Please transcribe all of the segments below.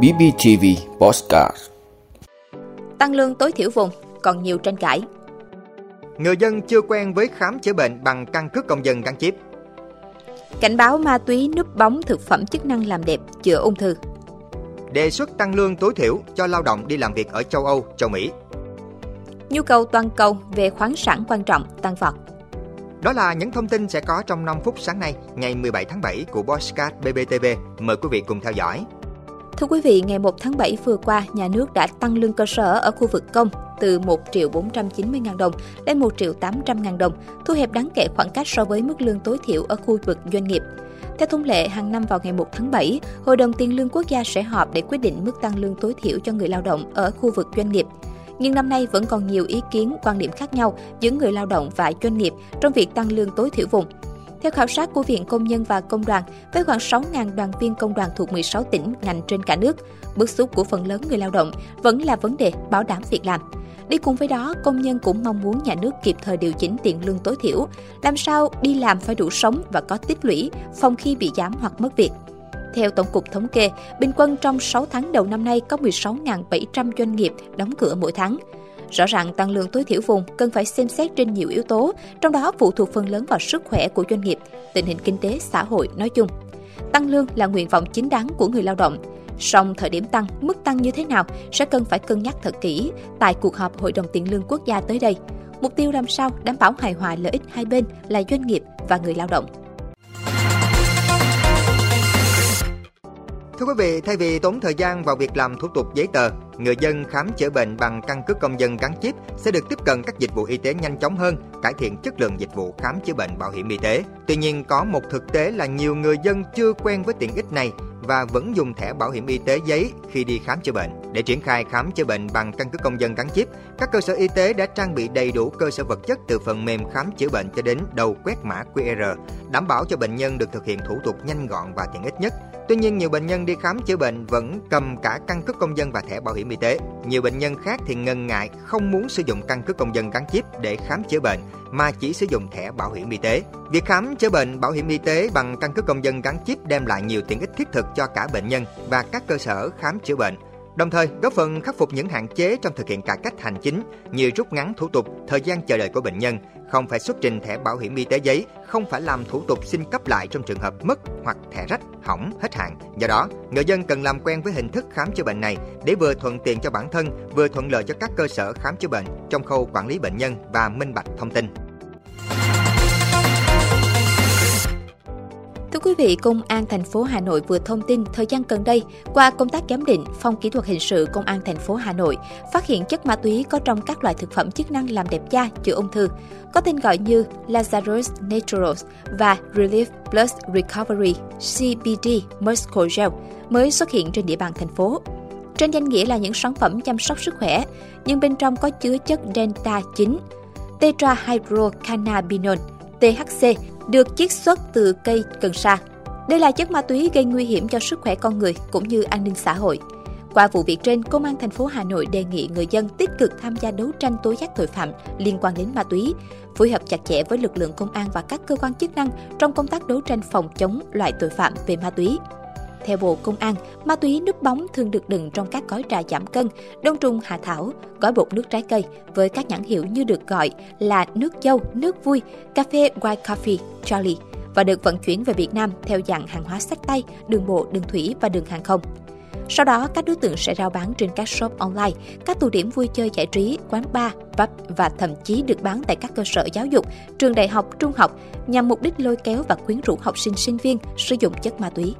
BBTV Postcard Tăng lương tối thiểu vùng còn nhiều tranh cãi. Người dân chưa quen với khám chữa bệnh bằng căn cước công dân gắn chip. Cảnh báo ma túy núp bóng thực phẩm chức năng làm đẹp chữa ung thư. Đề xuất tăng lương tối thiểu cho lao động đi làm việc ở châu Âu, châu Mỹ. Nhu cầu toàn cầu về khoáng sản quan trọng tăng vọt. Đó là những thông tin sẽ có trong 5 phút sáng nay, ngày 17 tháng 7 của Bosscat BBTV. Mời quý vị cùng theo dõi. Thưa quý vị, ngày 1 tháng 7 vừa qua, nhà nước đã tăng lương cơ sở ở khu vực công từ 1 triệu 490 ngàn đồng lên 1 triệu 800 ngàn đồng, thu hẹp đáng kể khoảng cách so với mức lương tối thiểu ở khu vực doanh nghiệp. Theo thông lệ, hàng năm vào ngày 1 tháng 7, Hội đồng Tiền lương Quốc gia sẽ họp để quyết định mức tăng lương tối thiểu cho người lao động ở khu vực doanh nghiệp. Nhưng năm nay vẫn còn nhiều ý kiến, quan điểm khác nhau giữa người lao động và doanh nghiệp trong việc tăng lương tối thiểu vùng. Theo khảo sát của Viện Công nhân và Công đoàn, với khoảng 6.000 đoàn viên công đoàn thuộc 16 tỉnh, ngành trên cả nước, bức xúc của phần lớn người lao động vẫn là vấn đề bảo đảm việc làm. Đi cùng với đó, công nhân cũng mong muốn nhà nước kịp thời điều chỉnh tiền lương tối thiểu, làm sao đi làm phải đủ sống và có tích lũy, phòng khi bị giảm hoặc mất việc. Theo Tổng cục Thống kê, bình quân trong 6 tháng đầu năm nay có 16.700 doanh nghiệp đóng cửa mỗi tháng. Rõ ràng tăng lương tối thiểu vùng cần phải xem xét trên nhiều yếu tố, trong đó phụ thuộc phần lớn vào sức khỏe của doanh nghiệp, tình hình kinh tế xã hội nói chung. Tăng lương là nguyện vọng chính đáng của người lao động. Song thời điểm tăng, mức tăng như thế nào sẽ cần phải cân nhắc thật kỹ tại cuộc họp Hội đồng Tiền lương Quốc gia tới đây. Mục tiêu làm sao đảm bảo hài hòa lợi ích hai bên là doanh nghiệp và người lao động. Thưa quý vị, thay vì tốn thời gian vào việc làm thủ tục giấy tờ, người dân khám chữa bệnh bằng căn cước công dân gắn chip sẽ được tiếp cận các dịch vụ y tế nhanh chóng hơn, cải thiện chất lượng dịch vụ khám chữa bệnh bảo hiểm y tế. Tuy nhiên, có một thực tế là nhiều người dân chưa quen với tiện ích này và vẫn dùng thẻ bảo hiểm y tế giấy khi đi khám chữa bệnh. Để triển khai khám chữa bệnh bằng căn cước công dân gắn chip, các cơ sở y tế đã trang bị đầy đủ cơ sở vật chất từ phần mềm khám chữa bệnh cho đến đầu quét mã QR, đảm bảo cho bệnh nhân được thực hiện thủ tục nhanh gọn và tiện ích nhất Tuy nhiên, nhiều bệnh nhân đi khám chữa bệnh vẫn cầm cả căn cước công dân và thẻ bảo hiểm y tế. Nhiều bệnh nhân khác thì ngần ngại không muốn sử dụng căn cước công dân gắn chip để khám chữa bệnh mà chỉ sử dụng thẻ bảo hiểm y tế. Việc khám chữa bệnh bảo hiểm y tế bằng căn cước công dân gắn chip đem lại nhiều tiện ích thiết thực cho cả bệnh nhân và các cơ sở khám chữa bệnh đồng thời góp phần khắc phục những hạn chế trong thực hiện cải cách hành chính như rút ngắn thủ tục, thời gian chờ đợi của bệnh nhân, không phải xuất trình thẻ bảo hiểm y tế giấy, không phải làm thủ tục xin cấp lại trong trường hợp mất hoặc thẻ rách, hỏng, hết hạn. Do đó, người dân cần làm quen với hình thức khám chữa bệnh này để vừa thuận tiện cho bản thân, vừa thuận lợi cho các cơ sở khám chữa bệnh trong khâu quản lý bệnh nhân và minh bạch thông tin. Quý vị, Công an thành phố Hà Nội vừa thông tin thời gian gần đây, qua công tác giám định, Phòng Kỹ thuật Hình sự Công an thành phố Hà Nội phát hiện chất ma túy có trong các loại thực phẩm chức năng làm đẹp da, chữa ung thư, có tên gọi như Lazarus Naturals và Relief Plus Recovery CBD Muscle Gel mới xuất hiện trên địa bàn thành phố. Trên danh nghĩa là những sản phẩm chăm sóc sức khỏe, nhưng bên trong có chứa chất Delta 9, tetrahydrocannabinol, THC được chiết xuất từ cây cần sa. Đây là chất ma túy gây nguy hiểm cho sức khỏe con người cũng như an ninh xã hội. Qua vụ việc trên, Công an thành phố Hà Nội đề nghị người dân tích cực tham gia đấu tranh tố giác tội phạm liên quan đến ma túy, phối hợp chặt chẽ với lực lượng công an và các cơ quan chức năng trong công tác đấu tranh phòng chống loại tội phạm về ma túy. Theo Bộ Công an, ma túy núp bóng thường được đựng trong các gói trà giảm cân, đông trùng hạ thảo, gói bột nước trái cây với các nhãn hiệu như được gọi là nước dâu, nước vui, cà phê White Coffee, Charlie và được vận chuyển về Việt Nam theo dạng hàng hóa sách tay, đường bộ, đường thủy và đường hàng không. Sau đó, các đối tượng sẽ rao bán trên các shop online, các tụ điểm vui chơi giải trí, quán bar, pub và thậm chí được bán tại các cơ sở giáo dục, trường đại học, trung học nhằm mục đích lôi kéo và quyến rũ học sinh sinh viên sử dụng chất ma túy.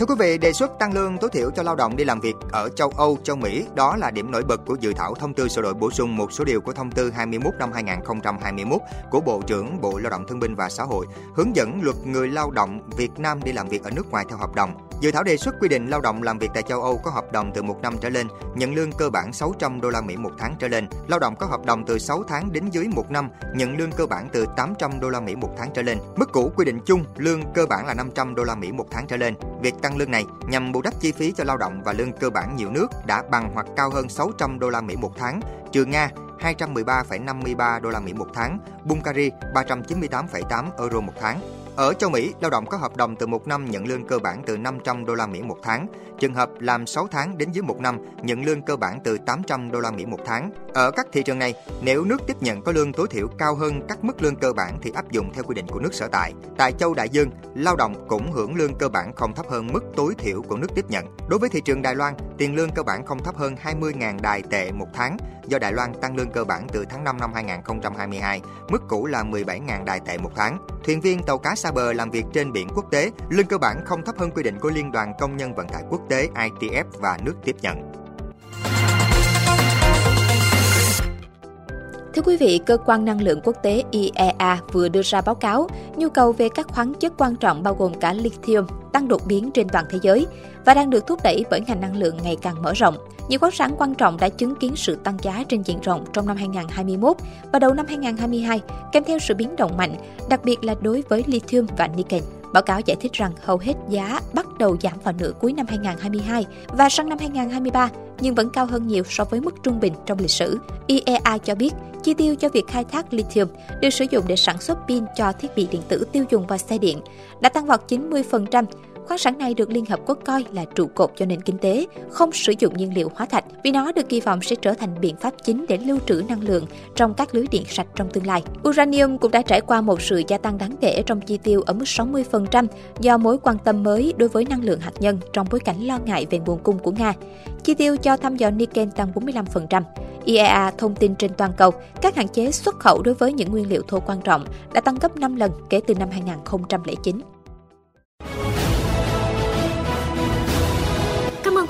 Thưa quý vị, đề xuất tăng lương tối thiểu cho lao động đi làm việc ở châu Âu, châu Mỹ đó là điểm nổi bật của dự thảo thông tư sửa đổi bổ sung một số điều của thông tư 21 năm 2021 của Bộ trưởng Bộ Lao động Thương binh và Xã hội hướng dẫn luật người lao động Việt Nam đi làm việc ở nước ngoài theo hợp đồng. Dự thảo đề xuất quy định lao động làm việc tại châu Âu có hợp đồng từ một năm trở lên, nhận lương cơ bản 600 đô la Mỹ một tháng trở lên. Lao động có hợp đồng từ 6 tháng đến dưới một năm, nhận lương cơ bản từ 800 đô la Mỹ một tháng trở lên. Mức cũ quy định chung lương cơ bản là 500 đô la Mỹ một tháng trở lên. Việc tăng lương này nhằm bù đắp chi phí cho lao động và lương cơ bản nhiều nước đã bằng hoặc cao hơn 600 đô la Mỹ một tháng, trừ Nga 213,53 đô la Mỹ một tháng, Bulgaria 398,8 euro một tháng. Ở châu Mỹ, lao động có hợp đồng từ một năm nhận lương cơ bản từ 500 đô la Mỹ một tháng. Trường hợp làm 6 tháng đến dưới một năm nhận lương cơ bản từ 800 đô la Mỹ một tháng. Ở các thị trường này, nếu nước tiếp nhận có lương tối thiểu cao hơn các mức lương cơ bản thì áp dụng theo quy định của nước sở tại. Tại châu Đại Dương, lao động cũng hưởng lương cơ bản không thấp hơn mức tối thiểu của nước tiếp nhận. Đối với thị trường Đài Loan, tiền lương cơ bản không thấp hơn 20.000 đài tệ một tháng do Đài Loan tăng lương cơ bản từ tháng 5 năm 2022, mức cũ là 17.000 đài tệ một tháng. Thuyền viên tàu cá xa bờ làm việc trên biển quốc tế, lương cơ bản không thấp hơn quy định của Liên đoàn Công nhân Vận tải Quốc tế ITF và nước tiếp nhận. Thưa quý vị, Cơ quan Năng lượng Quốc tế IEA vừa đưa ra báo cáo nhu cầu về các khoáng chất quan trọng bao gồm cả lithium tăng đột biến trên toàn thế giới và đang được thúc đẩy bởi ngành năng lượng ngày càng mở rộng. Nhiều khoáng sản quan trọng đã chứng kiến sự tăng giá trên diện rộng trong năm 2021 và đầu năm 2022, kèm theo sự biến động mạnh, đặc biệt là đối với lithium và nickel. Báo cáo giải thích rằng hầu hết giá bắt đầu giảm vào nửa cuối năm 2022 và sang năm 2023, nhưng vẫn cao hơn nhiều so với mức trung bình trong lịch sử. IEA cho biết, chi tiêu cho việc khai thác lithium được sử dụng để sản xuất pin cho thiết bị điện tử tiêu dùng và xe điện đã tăng vọt 90% khoáng sản này được Liên Hợp Quốc coi là trụ cột cho nền kinh tế, không sử dụng nhiên liệu hóa thạch vì nó được kỳ vọng sẽ trở thành biện pháp chính để lưu trữ năng lượng trong các lưới điện sạch trong tương lai. Uranium cũng đã trải qua một sự gia tăng đáng kể trong chi tiêu ở mức 60% do mối quan tâm mới đối với năng lượng hạt nhân trong bối cảnh lo ngại về nguồn cung của Nga. Chi tiêu cho thăm dò nickel tăng 45%. IEA thông tin trên toàn cầu, các hạn chế xuất khẩu đối với những nguyên liệu thô quan trọng đã tăng gấp 5 lần kể từ năm 2009.